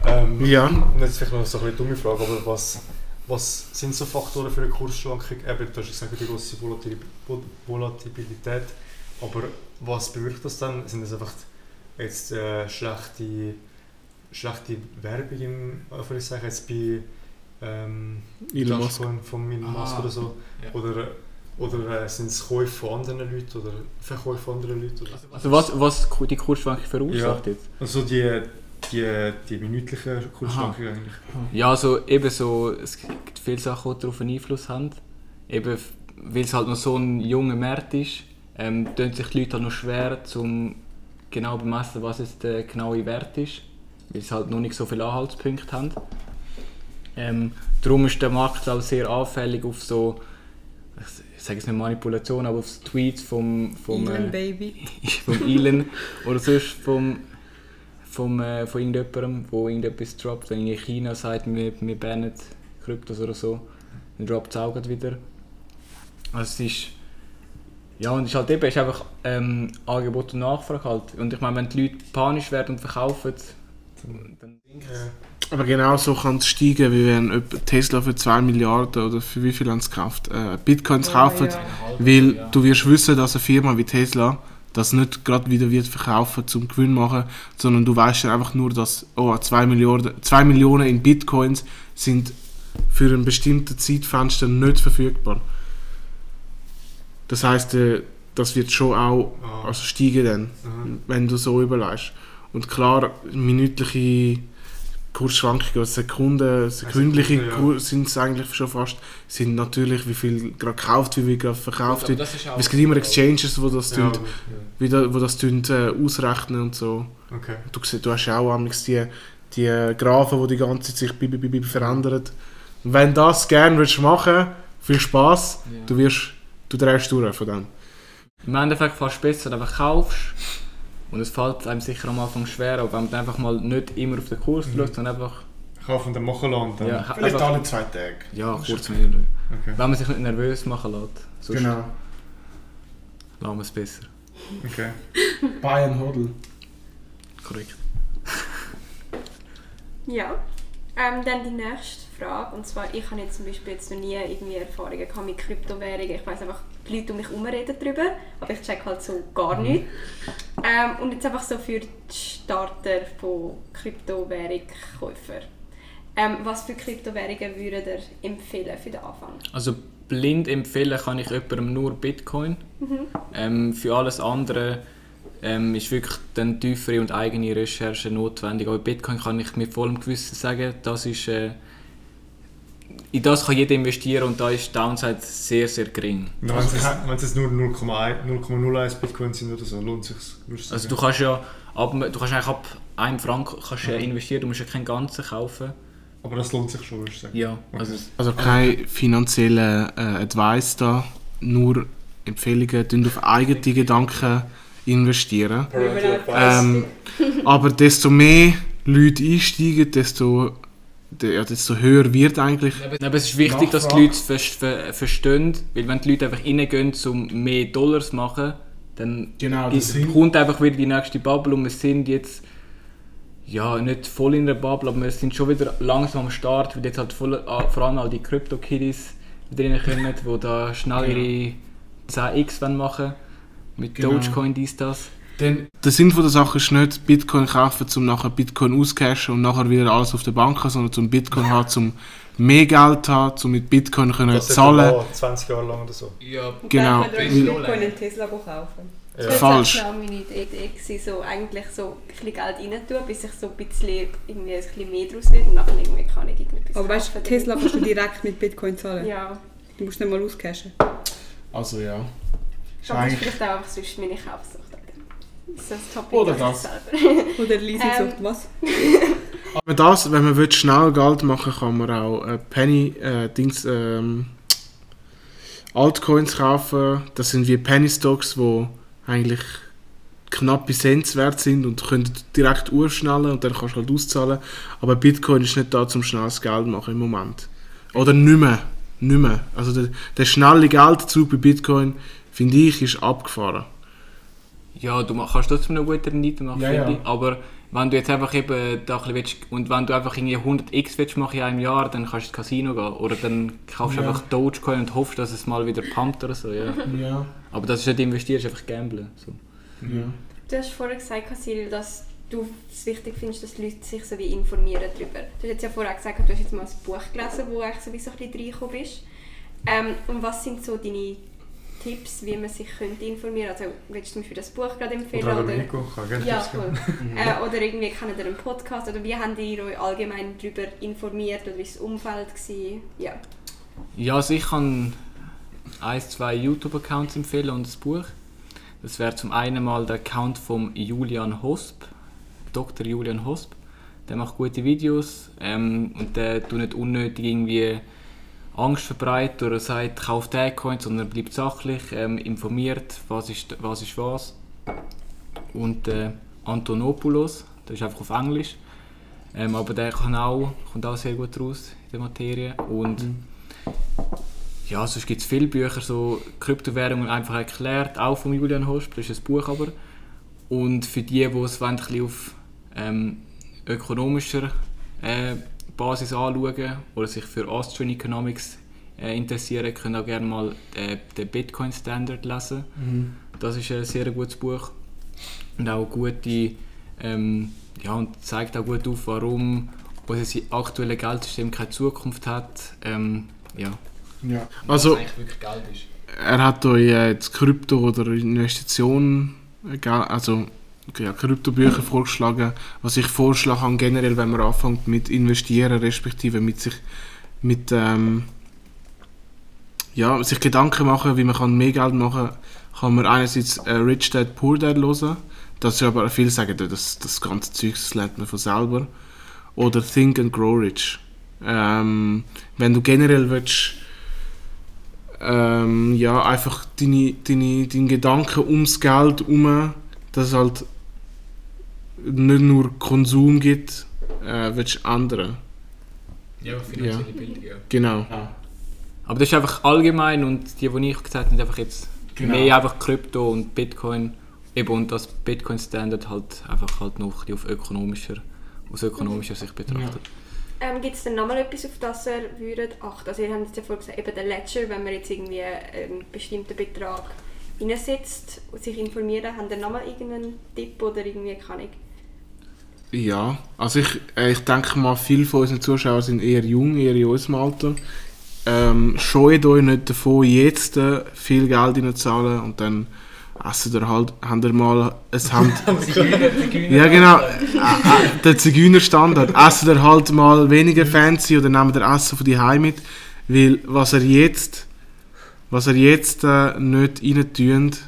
Ähm, Ja. Jetzt vielleicht noch so eine dumme Frage, aber was, was sind so Faktoren für eine Kursschwankung? Eben, du hast gesagt, die große Volatil Vol- Volatilität, aber was bewirkt das dann? Sind das einfach jetzt äh, schlechte, schlechte Werbung im Anführungszeichen jetzt bei ähm, Elon Musk. Von Elon Musk Ah, oder so? ja. Oder, oder äh, sind es Käufe von anderen Leuten oder Verkäufe von anderen Leuten? Oder? Also was, was die Kursschwankung verursacht jetzt? Also die, die, die minütliche Kursschwankung eigentlich. Ja, also eben so, es gibt viele Sachen, die darauf einen Einfluss haben. Eben, weil es halt noch so ein junger Markt ist, ähm, tun sich die Leute halt noch schwer, um genau bemessen, was jetzt der genaue Wert ist. Weil sie halt noch nicht so viele Anhaltspunkte haben. Ähm, darum ist der Markt auch sehr anfällig auf so, ich sage jetzt nicht Manipulation, aber auf Tweets vom, vom, Elon äh, Baby. vom Elon oder sonst vom, vom, äh, von irgendjemandem, wo irgendetwas droppt. Wenn in China sagt, wir, wir bannen Kryptos oder so, dann droppt es auch wieder. Also es ist... Ja, und es ist halt eben, ist einfach ähm, Angebot und Nachfrage halt. Und ich meine, wenn die Leute panisch werden und verkaufen, dann... Aber genau so kann es steigen, wie wenn Tesla für 2 Milliarden oder für wie viel haben sie gekauft, äh, Bitcoins Oh, kaufen, ja. weil du wirst wissen, dass eine Firma wie Tesla das nicht gerade wieder wird verkaufen zum Gewinn machen, sondern du weißt dann einfach nur, dass oh, 2, Milliarden, 2 Millionen in Bitcoins sind für ein bestimmtes Zeitfenster nicht verfügbar. Das heißt, äh, das wird schon auch Ah. also steigen dann Aha. wenn du so überlegst. Und klar, minütliche Kursschwankungen, also Sekunden, sekündliche Sekunde, ja. Kurs sind es eigentlich schon fast, sind natürlich, wie viel gerade gekauft, wie viel gerade verkauft wird. das ist Es gibt immer Exchanges, wo das, Ja, tun, wieder, wo das tun, äh, ausrechnen und so. okay. Du, siehst- du hast ja auch amigs die, die Graphen, die die ganze Zeit sich bi- bi- bi- verändern. Und wenn du das gerne willst machen viel Spaß, Ja. du wirst, du drehst durch von dem. Im Endeffekt fast besser, wenn du einfach kaufst. Und es fällt einem sicher am Anfang schwer, aber wenn man einfach mal nicht immer auf den Kurs Mhm. schaut, sondern einfach... Kaufen und dann machen lassen. Dann. Ja, Vielleicht einfach, alle zwei Tage. ja kurz mehr. Okay. Wenn man sich nicht nervös machen lässt. Sonst Genau. lassen wir es besser. okay. Buy and hodl. Korrekt. Ja. Ähm, dann die nächste Frage. Und zwar, ich habe jetzt zum Beispiel jetzt noch nie irgendwie Erfahrungen gehabt mit Kryptowährungen. Ich weiß einfach, die Leute um mich herum reden darüber, aber ich check halt so gar nichts. Ähm, und jetzt einfach so für die Starter von Kryptowährungskäufer. Ähm, was für Kryptowährungen würdet ihr empfehlen für den Anfang? Also blind empfehlen kann ich jemandem nur Bitcoin. Ähm, für alles andere ähm, ist wirklich dann tiefere und eigene Recherche notwendig. Aber Bitcoin kann ich mit vollem Gewissen sagen, das ist, äh, in das kann jeder investieren und da ist die Downside sehr, sehr gering. Wenn es wenn es nur 0,1 0,01 Bitcoin sind oder so, lohnt es sich. Also du kannst ja ab, du kannst eigentlich ab einem Franken kannst ja investieren, du musst ja keinen ganzen kaufen. Aber das lohnt sich schon, würdest du sagen. Ja, also Also kein finanzieller äh, Advice da, nur Empfehlungen, tun auf eigene Gedanken investieren. Ähm, aber desto mehr Leute einsteigen, desto, de, ja, desto höher wird eigentlich. Aber es ist wichtig, dass die Leute es ver ver verstehen, weil wenn die Leute einfach reingehen, um mehr Dollars zu machen, dann Genau, ist, kommt einfach wieder die nächste Bubble und wir sind jetzt ja, nicht voll in der Bubble, aber wir sind schon wieder langsam am Start, weil jetzt halt voll, ah, vor allem auch die Crypto-Kiddies drinnen kommen, die da schnell ihre 10x wollen machen mit Genau. Dogecoin, dies, das. Denn der Sinn von der Sache ist nicht Bitcoin kaufen, um nachher Bitcoin auscashen und nachher wieder alles auf der Bank haben, sondern zum Bitcoin haben, um mehr Geld zu haben, um mit Bitcoin können Das zahlen. etwa 20 Jahre lang oder so. Ja, Genau. Dann könnt ihr euch Weil- Bitcoin in Tesla kaufen. Ja. Das Falsch. war auch meine Idee, so eigentlich so ein bisschen Geld rein tun, bis ich so ein bisschen, irgendwie ein bisschen mehr draus wird und nachher irgendwie kann ich irgendetwas Aber weißt du, Tesla kannst du direkt mit Bitcoin zahlen. Ja. Du musst nicht mal auscashen. Also ja. Aber das ist vielleicht auch einfach sonst meine Kaufsucht. Das ist das Topic Oder das. selber. Oder Leasing Ähm, sucht was? Aber das, wenn man will, schnell Geld machen kann man auch äh, Penny, äh, Dings, ähm, Altcoins kaufen. Das sind wie Penny Stocks, wo eigentlich knappe Cents wert sind und können direkt urschnellen und dann kannst du halt auszahlen. Aber Bitcoin ist nicht da, zum schnelles Geld machen im Moment. Oder nicht mehr. Nicht mehr. Also der, der schnelle Geldzug bei Bitcoin, finde ich, ist abgefahren. Ja, du kannst trotzdem eine gute Rendite machen, Ja, finde ja. ich. Aber wenn du jetzt einfach eben da ein willst, und wenn du einfach irgendwie 100x willst machen in einem Jahr, dann kannst du ins Casino gehen. Oder dann kaufst du Ja. einfach Dogecoin und hoffst, dass es mal wieder pumpt oder so, ja. Ja. Aber das ist nicht investieren, das ist einfach gamblen. So. ja. Du hast vorher gesagt, Kasil, dass du es wichtig findest, dass die Leute sich so wie informieren darüber. Du hast jetzt ja vorher gesagt, du hast jetzt mal ein Buch gelesen, wo eigentlich so wie so ein bisschen reingekommen bist. Ähm, und was sind so deine Tipps, wie man sich könnte informieren könnte? Also willst du zum Beispiel das Buch gerade empfehlen? Oder Oder, gerne ja, cool. äh, oder irgendwie kennt ihr einen Podcast? Oder wie habt ihr euch allgemein darüber informiert? Oder wie war das Umfeld? Gewesen? Ja. Ja, also ich kann ein, zwei YouTube-Accounts empfehlen und das Buch. Das wäre zum einen mal der Account von Julian Hosp, Dr. Julian Hosp. Der macht gute Videos ähm, und der tut nicht unnötig irgendwie Angst verbreitet oder sagt, kauft den Coin, sondern bleibt sachlich, ähm, informiert, was ist, was ist was. Und äh, Antonopoulos, das ist einfach auf Englisch. Ähm, aber der kann auch, kommt auch sehr gut raus in der Materie. Und ja, sonst gibt es viele Bücher, so Kryptowährungen einfach erklärt, auch von Julian Hosp, das ist ein Buch aber. Und für die, die es wollen, ein bisschen auf ähm, ökonomischer äh, Basis anschauen oder sich für Austrian Economics äh, interessieren, können auch gerne mal äh, den Bitcoin Standard lesen. Das ist ein sehr gutes Buch und auch gute, ähm, ja, und zeigt auch gut auf, warum unser aktuelles Geldsystem keine Zukunft hat. Ähm, ja. ja. Also, eigentlich wirklich Geld ist. er hat euch äh, jetzt Krypto oder Investitionen, äh, also ja, Kryptobücher vorgeschlagen. Was ich vorschlage, habe, generell, wenn man anfängt mit investieren, respektive mit sich mit ähm, ja, sich Gedanken machen, wie man kann mehr Geld machen kann, man einerseits äh, Rich Dad Poor Dad hören. Das ist aber viele sagen, das, das ganze Zeug das lernt man von selber. Oder Think and Grow Rich. Ähm, wenn du generell willst, ähm, ja, einfach deine, deine, deine Gedanken ums Geld herum, dass halt nicht nur Konsum gibt, äh, willst du andere. Ja, finanzielle Bildung, ja. Genau. Aber das ist einfach allgemein und die, die ich gesagt habe, sind einfach jetzt Genau. mehr einfach Krypto und Bitcoin. Eben und das Bitcoin Standard halt einfach halt noch auf ökonomischer, aus ökonomischer Sicht betrachtet. Ähm, Gibt es denn nochmal etwas, auf das ihr würdet achten? Also ihr habt jetzt ja vorhin gesagt, eben der Ledger, wenn man jetzt irgendwie einen bestimmten Betrag reinsetzt und sich informieren, habt ihr nochmal irgendeinen Tipp oder irgendwie, kann ich... Ja, also ich, äh, ich denke mal, viele von unseren Zuschauern sind eher jung, eher in unserem Alter. Ähm, scheut euch nicht davon, jetzt äh, viel Geld reinzuzahlen und dann essen ihr halt, habt ihr mal ein Hand... ja genau, äh, der Zigeunerstandard. Essen ihr halt mal weniger fancy oder nehmt ihr Essen von die Heim mit, weil was ihr jetzt, was ihr jetzt äh, nicht rein tut,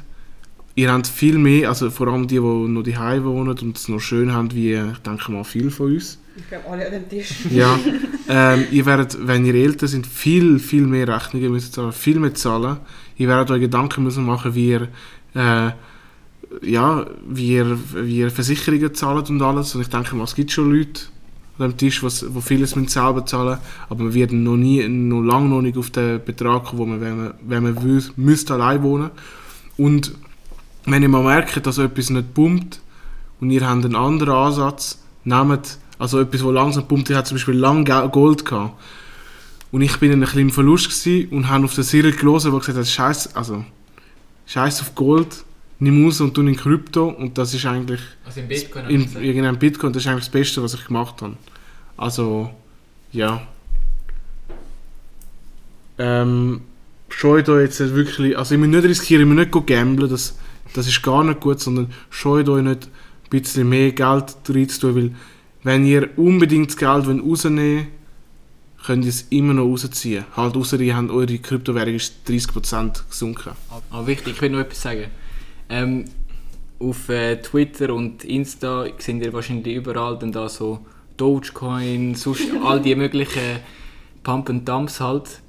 ihr habt viel mehr, also vor allem die, die noch die wohnen und es noch schön haben, wie ich denke mal viele von uns. Ich glaube, alle an dem Tisch. Ja, ähm, ihr werdet, wenn ihr älter sind, viel, viel mehr Rechnungen müssen zahlen, viel mehr zahlen. Ihr werdet euch Gedanken müssen machen, wie ihr, äh, ja, wie ihr, wie ihr Versicherungen zahlt und alles. Und ich denke mal, es gibt schon Leute an dem Tisch, was, wo vieles müssen selber zahlen, aber wir werden noch nie, noch lange noch nicht auf den Betrag kommen, wo man, wenn man, wenn man will, müsste allein wohnen. Und wenn ihr mal merkt, dass etwas nicht pumpt und ihr habt einen anderen Ansatz, nehmt also etwas, wo langsam pumpt, ich hatte zum Beispiel lange Gel- Gold gehabt. Und ich bin ein bisschen im Verlust gewesen und habe auf den Cyril gelesen, der gesagt hat, Scheiß, also Scheiß auf Gold, nimm raus und tu in Krypto und das ist eigentlich Also in Bitcoin in irgendeinem Bitcoin, das ist eigentlich das Beste, was ich gemacht habe. Also, ja. Ähm, scheut euch jetzt wirklich, also ich muss nicht riskieren, ich muss nicht gamblen, das, das ist gar nicht gut, sondern scheut euch nicht ein bisschen mehr Geld reinzutun, weil wenn ihr unbedingt das Geld rausnehmen wollt, könnt ihr es immer noch rausziehen. Halt außer ihr habt eure Kryptowährung ist 30% gesunken. Aber wichtig, ich will noch etwas sagen. Ähm, auf äh, Twitter und Insta sind ihr wahrscheinlich überall dann da so Dogecoin, sonst all die möglichen Pump and Dumps halt.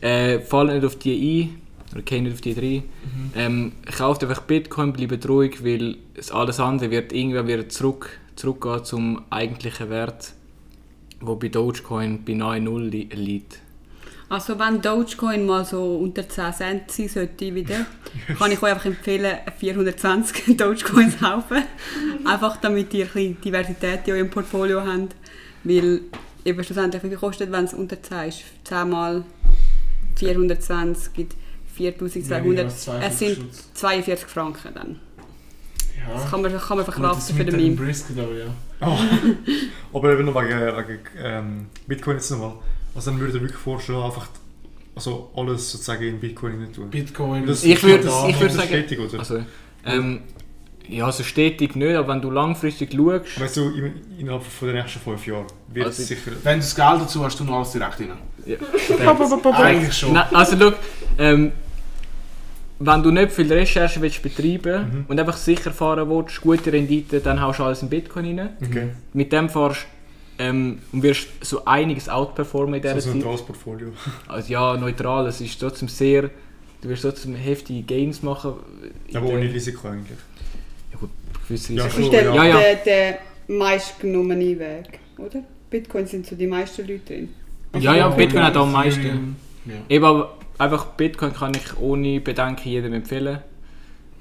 Äh, fallen nicht auf die ein, oder gehen nicht auf die rein. Ähm, kauft einfach Bitcoin, bleibt ruhig, weil alles andere wird irgendwann wieder zurück, zurückgehen zum eigentlichen Wert, wo bei Dogecoin bei nahe Null li liegt. Also wenn Dogecoin mal so unter 10 Cent sein sollte wieder, kann ich euch einfach empfehlen, 420 Dogecoins kaufen. Einfach damit ihr ein bisschen Diversität in eurem Portfolio habt. Weil eben schlussendlich, wie viel kostet, wenn es unter 10 ist? 10 mal 420 gibt 4200. Es sind 42 Franken dann. Ja. Das kann man, kann man Gut, verkraften das für den Meme. Brisket aber ja. Aber eben noch wegen, wegen ähm, Bitcoin jetzt nochmal. Also dann würde ich wirklich vorstellen, einfach also alles sozusagen in Bitcoin rein tun. Bitcoin. Das- Ich würde das- ich würd das sagen, stetig, oder? also, ähm, ja, also stetig nicht, aber wenn du langfristig schaust, Weißt du, innerhalb von den nächsten fünf Jahren wird Also- es sicher... Wenn du das Geld dazu hast, du noch alles direkt rein. ja, Eigentlich schon. Nein, also schau, ähm, wenn du nicht viel Recherche willst betreiben Mhm. und einfach sicher fahren willst, gute Rendite, dann haust du alles in Bitcoin rein. Okay. Mit dem fahrst ähm, und wirst so einiges outperformen in dieser Also ein Zeit. Transportfolio. Also ja, neutral, es ist trotzdem sehr, du wirst trotzdem heftige Gains machen. Aber ohne Risiko eigentlich. Ja gut, gewisse Ja, Risiken. schon. Das ist der, Ja, ja. der, der meistgenommene Weg, oder? Bitcoin sind so die meisten Leute drin. Ja, ja, Bitcoin hat am meisten. Ja. Eben, einfach Bitcoin kann ich ohne Bedenken jedem empfehlen.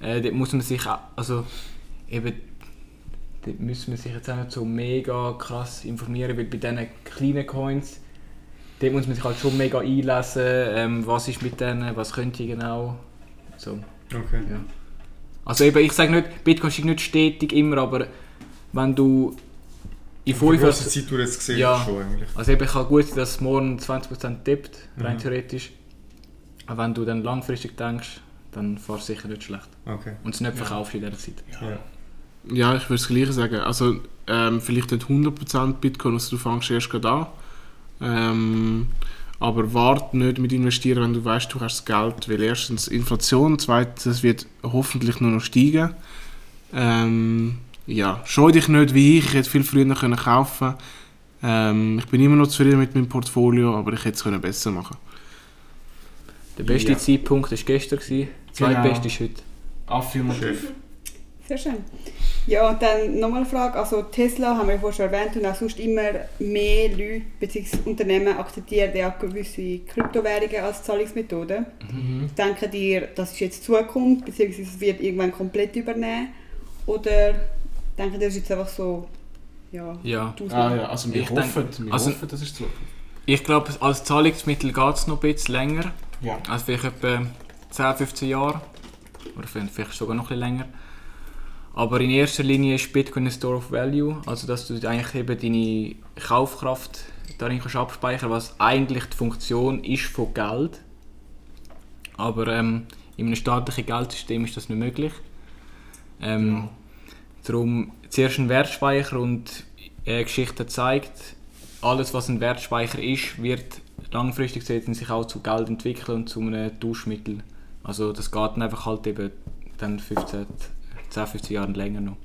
Äh, dort muss man sich auch, also eben, dort muss man sich jetzt auch nicht so mega krass informieren, weil bei diesen kleinen Coins, dort muss man sich halt schon mega einlesen, ähm, was ist mit denen, was könnte genau. So, Okay. ja. Also eben, ich sage nicht, Bitcoin ist nicht stetig immer, aber wenn du in fünf Jahren... Zeit, du jetzt gesehen Ja. schon eigentlich. Also eben kann gut sein, dass morgen 20% tippt, rein Mhm. theoretisch. Aber wenn du dann langfristig denkst, dann fahrst du sicher nicht schlecht. Okay. Und es nicht Ja. verkaufst in dieser Zeit. Ja. Ja, ich würde das Gleiche sagen. Also, ähm, vielleicht nicht 100% Bitcoin, also du fängst erst gerade an. Ähm, aber warte nicht mit investieren, wenn du weißt, du hast das Geld. Weil erstens Inflation, zweitens, es wird hoffentlich nur noch steigen. Ähm, ja, scheu dich nicht wie ich, ich hätte viel früher können kaufen ähm, Ich bin immer noch zufrieden mit meinem Portfolio, aber ich hätte es können besser machen Der beste Ja. Zeitpunkt war gestern, gewesen. der Genau. zweitbeste ist heute. Affirmativ. Sehr schön. Ja, und dann nochmal eine Frage. Also Tesla haben wir ja vorhin schon erwähnt und auch sonst immer mehr Leute bzw. Unternehmen akzeptieren ja gewisse Kryptowährungen als Zahlungsmethode. Mhm. Denken ihr, das ist jetzt Zukunft bzw. es wird irgendwann komplett übernehmen? Oder denken ihr, das ist jetzt einfach so, ja, Ja. Ah ja, also wir Ich hoffen, denke- wir also- hoffen, das ist Zukunft. Ich glaube, als Zahlungsmittel geht es noch ein bisschen länger. Ja. Also vielleicht etwa 10, 15 Jahre. Oder vielleicht sogar noch ein bisschen länger. Aber in erster Linie ist Bitcoin ein Store of Value. Also dass du eigentlich eben deine Kaufkraft darin kannst abspeichern was eigentlich die Funktion ist von Geld. Aber ähm, in einem staatlichen Geldsystem ist das nicht möglich. Ähm, Darum zuerst ein Wertspeicher und äh, Geschichte zeigt, alles was ein Wertspeicher ist, wird langfristig gesehen sich auch zu Geld entwickeln und zu einem Tauschmittel. Also das geht dann einfach halt eben dann 15, 10, 15 Jahre länger noch.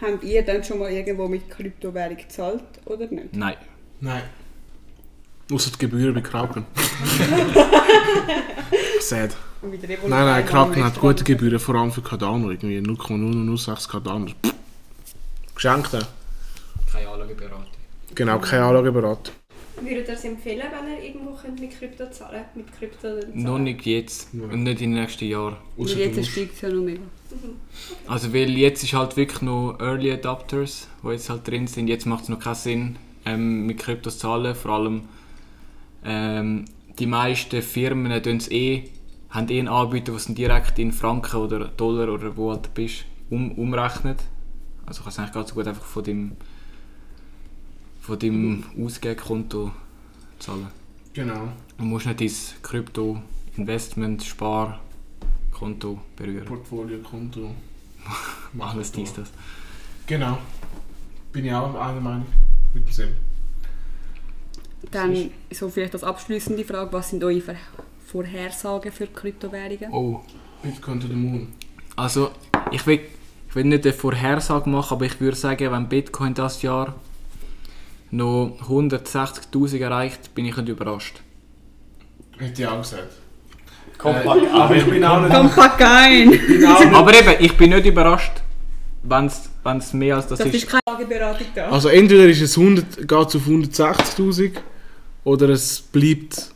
Habt ihr dann schon mal irgendwo mit Kryptowährung gezahlt oder nicht? Nein. Nein. Außer die Gebühren bei Kraken. Sad. Nein, nein, Kraken hat gute Gebühren, vor allem für Cardano. Irgendwie 0,006 Cardano. Geschenkt. äh. Keine Anlageberatung. Genau, keine Anlageberatung. Würdet ihr es empfehlen, wenn ihr irgendwo könnt mit Krypto zahlen Mit Krypto zahlen? Noch nicht jetzt Ja. und nicht in den nächsten Jahren. Weil Ausser jetzt steigt es ja noch mega. Also weil jetzt ist halt wirklich noch Early Adopters, die jetzt halt drin sind. Jetzt macht es noch keinen Sinn, ähm, mit Kryptos zu zahlen. Vor allem ähm, die meisten Firmen tun's eh, haben eh einen Anbieter, der es direkt in Franken oder Dollar oder wo halt du bist, um, umrechnet. Also kannst du eigentlich ganz gut einfach von dem, von dem Ausgabekonto zahlen. Genau. Du musst nicht dein Krypto, Investment, Sparkonto berühren. Portfolio, Konto. Alles dies, das. Genau. Bin ich auch einer Meinung mit dem Sam. Dann so vielleicht als abschließende Frage, was sind eure Vorhersagen für Kryptowährungen? Oh. Bitcoin to the Moon. Also, ich will, ich will nicht eine Vorhersage machen, aber ich würde sagen, wenn Bitcoin das Jahr noch 160.000 erreicht, bin ich nicht überrascht. Hätte ich auch gesagt. Kompakt. Äh, aber ich bin auch nicht. Kompakein! bin auch nicht Aber eben, ich bin nicht überrascht, wenn es mehr als das, Das ist. ist keine Lageberatung da. also entweder ist es 100, geht es auf 160.000 oder es bleibt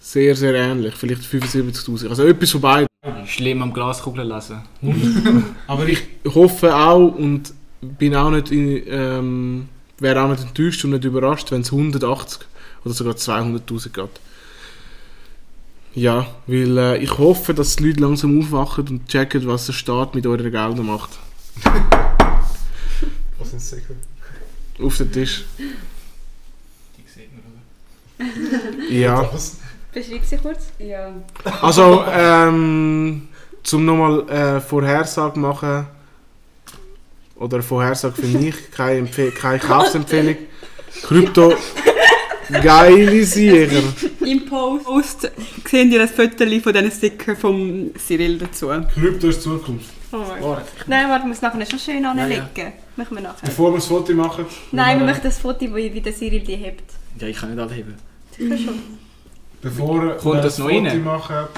sehr, sehr ähnlich. Vielleicht 75'000. Also etwas von beiden. Schlimm am Glaskugel lesen. Aber ich hoffe auch und bin auch nicht, in, ähm, wäre auch nicht enttäuscht und nicht überrascht, wenn es 180 oder sogar 200'000 geht. Ja, weil äh, ich hoffe, dass die Leute langsam aufwachen und checken, was der Staat mit euren Geldern macht. Was sind sicher? Auf den Tisch. Die sieht man, oder? Ja. Beschreib sie kurz. Ja. Also, ähm, zum nochmal äh, Vorhersage machen, oder Vorhersage für mich, keine, Empfe keine Kaufsempfehlung. Krypto, geile Sieger. Im Post sehen ihr ein Foto von diesen Sticker vom Cyril dazu. Krypto ist Zukunft. Oh mein Warte. Nein, warte, ich muss nachher schon schön ja. anlegen. Machen wir nachher. Bevor wir das Foto machen. Nein, wir wir machen das Foto, wo wie der Cyril die hebt. Ja, ich kann nicht anheben. Sicher schon. Bevor wir das noch Foto rein? machen,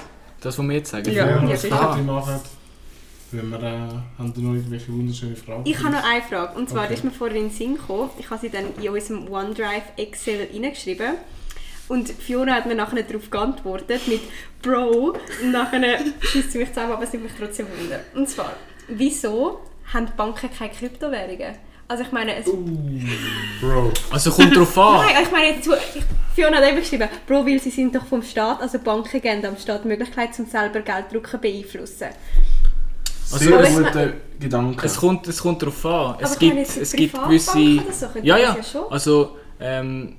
Das, was wir jetzt sagen. Ja, bevor wir ja, das sicher. Foto machen, wenn wir, äh, haben wir noch irgendwelche wunderschöne Fragen. Ich habe noch eine Frage. Und zwar Okay. ist mir vorhin in den Sinn gekommen, ich habe sie dann in unserem OneDrive Excel reingeschrieben. Und Fiona hat mir nachher darauf geantwortet mit Bro. Und nachher schießt sie mich zusammen, aber es nimmt mich trotzdem wunder. Und zwar, wieso haben die Banken keine Kryptowährungen? Also ich meine, es, Bro. Also kommt drauf an. Nein, ich meine, jetzt, ich, Fiona hat eben geschrieben, Bro, weil sie sind doch vom Staat, also Banken geben am Staat die Möglichkeit, zum selber Gelddrucken beeinflussen. Sehr Aber ich- gute Gedanken. Es kommt, es kommt darauf an. Es Aber gibt, es die gibt gewisse. oder so, Ja, ja. ja schon. Also, ähm,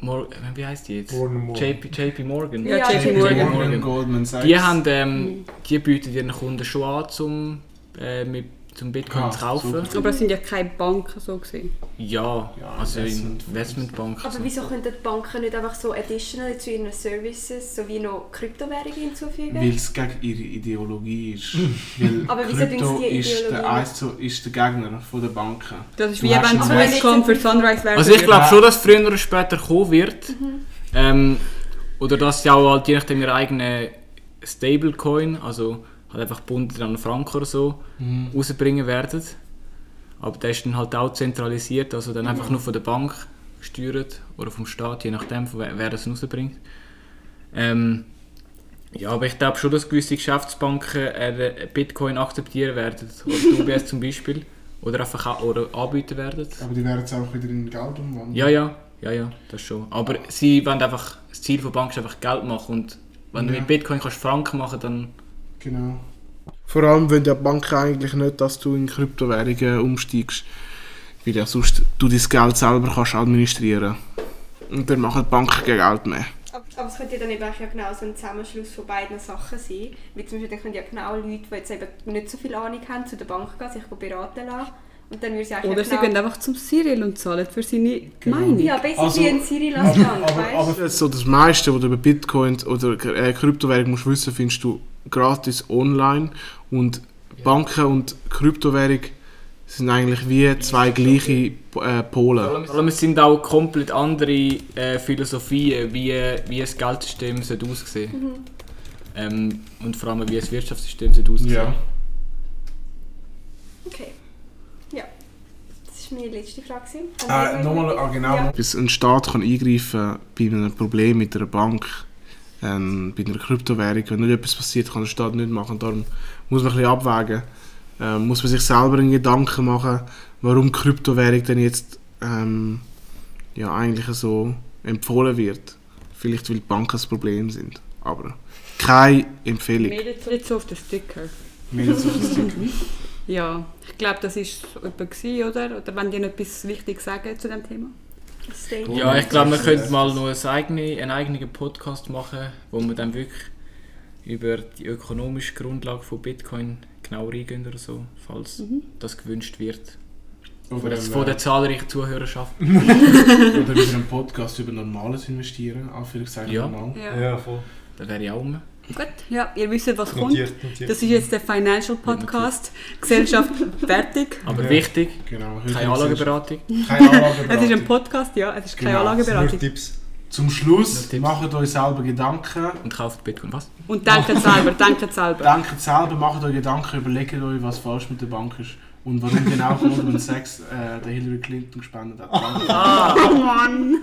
Mor wie heißt die jetzt? JP, JP Morgan. Ja, Ja, JP JP Morgan. Morgan, Goldman Sachs. Die, haben, ähm, die bieten ihren Kunden schon an, zum, äh, mit, zum Bitcoin Ah, zu kaufen. super. Aber es sind ja keine Banken so gesehen. Ja, Ja, also Investment- Investmentbank. Aber so. wieso können die Banken nicht einfach so additional zu ihren Services sowie noch Kryptowährungen hinzufügen? Weil es gegen ihre Ideologie ist. Weil Aber wieso Krypto tun sie die ist der, Ideologie zu, ist der Gegner von der Banken. Das ist Du wie wenn einen Swisscom für Sunrise wäre. Also ich glaube schon, dass es früher oder später kommen wird. Ähm, oder dass sie auch halt je nachdem ihre eigene Stablecoin, also halt einfach gebunden an Franken oder so, Mhm. rausbringen werden. Aber der ist dann halt auch zentralisiert, also dann einfach nur von der Bank gesteuert oder vom Staat, je nachdem, von wer, wer das rausbringt. Ähm, ja, aber ich glaube schon, dass gewisse Geschäftsbanken Bitcoin akzeptieren werden. Oder UBS zum Beispiel. Oder einfach oder anbieten werden. Aber die werden es auch wieder in Geld umwandeln. Ja, ja, ja, ja, das schon. Aber sie wollen einfach, das Ziel der Bank ist einfach Geld machen und wenn du Ja. mit Bitcoin kannst Franken machen, dann Genau. Vor allem ja die Banken eigentlich nicht, dass du in Kryptowährungen umsteigst. Weil ja sonst du dein Geld selber kannst administrieren Und dann machen die Banken kein Geld mehr. Aber, es könnte ja dann eben auch genau so ein Zusammenschluss von beiden Sachen sein. Wie zum Beispiel dann können ja genau Leute, die jetzt eben nicht so viel Ahnung haben, zu der Bank gehen, sich beraten lassen. Und dann würde sie Oder ja sie gehen einfach zum Cyril und zahlen für seine Genau. Meinung. Ja, basically Also, ein Cyril als Bank, aber, weißt aber so das meiste, was du über Bitcoin oder äh, Kryptowährung musst wissen, findest du gratis online. Und Banken und Kryptowährung sind eigentlich wie zwei gleiche äh, Polen. vor allem es sind auch komplett andere äh, Philosophien, wie, wie ein Geldsystem sollte aussehen Mhm. ähm, Und vor allem, wie ein Wirtschaftssystem sollte aussehen Ja. Okay. Das war meine letzte Frage. Äh, nochmal ah, genau. Ja. Bis ein Staat kann eingreifen bei einem Problem mit einer Bank, ähm, bei einer Kryptowährung. Wenn nicht etwas passiert, kann der Staat nicht machen. Darum muss man ein bisschen abwägen. Ähm, muss man sich selber einen Gedanken machen, warum Kryptowährung denn jetzt ähm, ja, eigentlich so empfohlen wird. Vielleicht weil die Banken das Problem sind. Aber keine Empfehlung. Mehr dazu auf den Sticker. Mehr dazu auf das Ding. Ja, ich glaube, das war etwa, gewesen, oder? Oder wenn die noch etwas Wichtiges sagen zu dem Thema? Ja, ich glaube, wir könnten mal noch ein eigene, einen eigenen Podcast machen, wo wir dann wirklich über die ökonomische Grundlage von Bitcoin genau reingehen oder so, falls das gewünscht wird. Oder, der, von der zahlreichen Zuhörerschaft. oder über einen Podcast über normales Investieren. Anführungszeichen Ja. normal. Ja, voll. Da wäre ich auch rum. Gut, ja, ihr wisst, was kommt. Notiert, notiert. Das ist jetzt der Financial Podcast. Gesellschaft fertig. Aber Ja. wichtig, Genau. keine Anlageberatung. Keine Anlageberatung. Es ist ein Podcast, ja, es ist keine Genau, Nur Anlageberatung. Tipps. Zum Schluss Nur Tipps. macht euch selber Gedanken. Und kauft Bitcoin. Was? Und denkt selber, denkt selber. Denkt selber, macht euch Gedanken, überlegt euch, was falsch mit der Bank ist. Und warum genau Goldman Sachs äh, der Hillary Clinton gespendet hat. Oh Mann!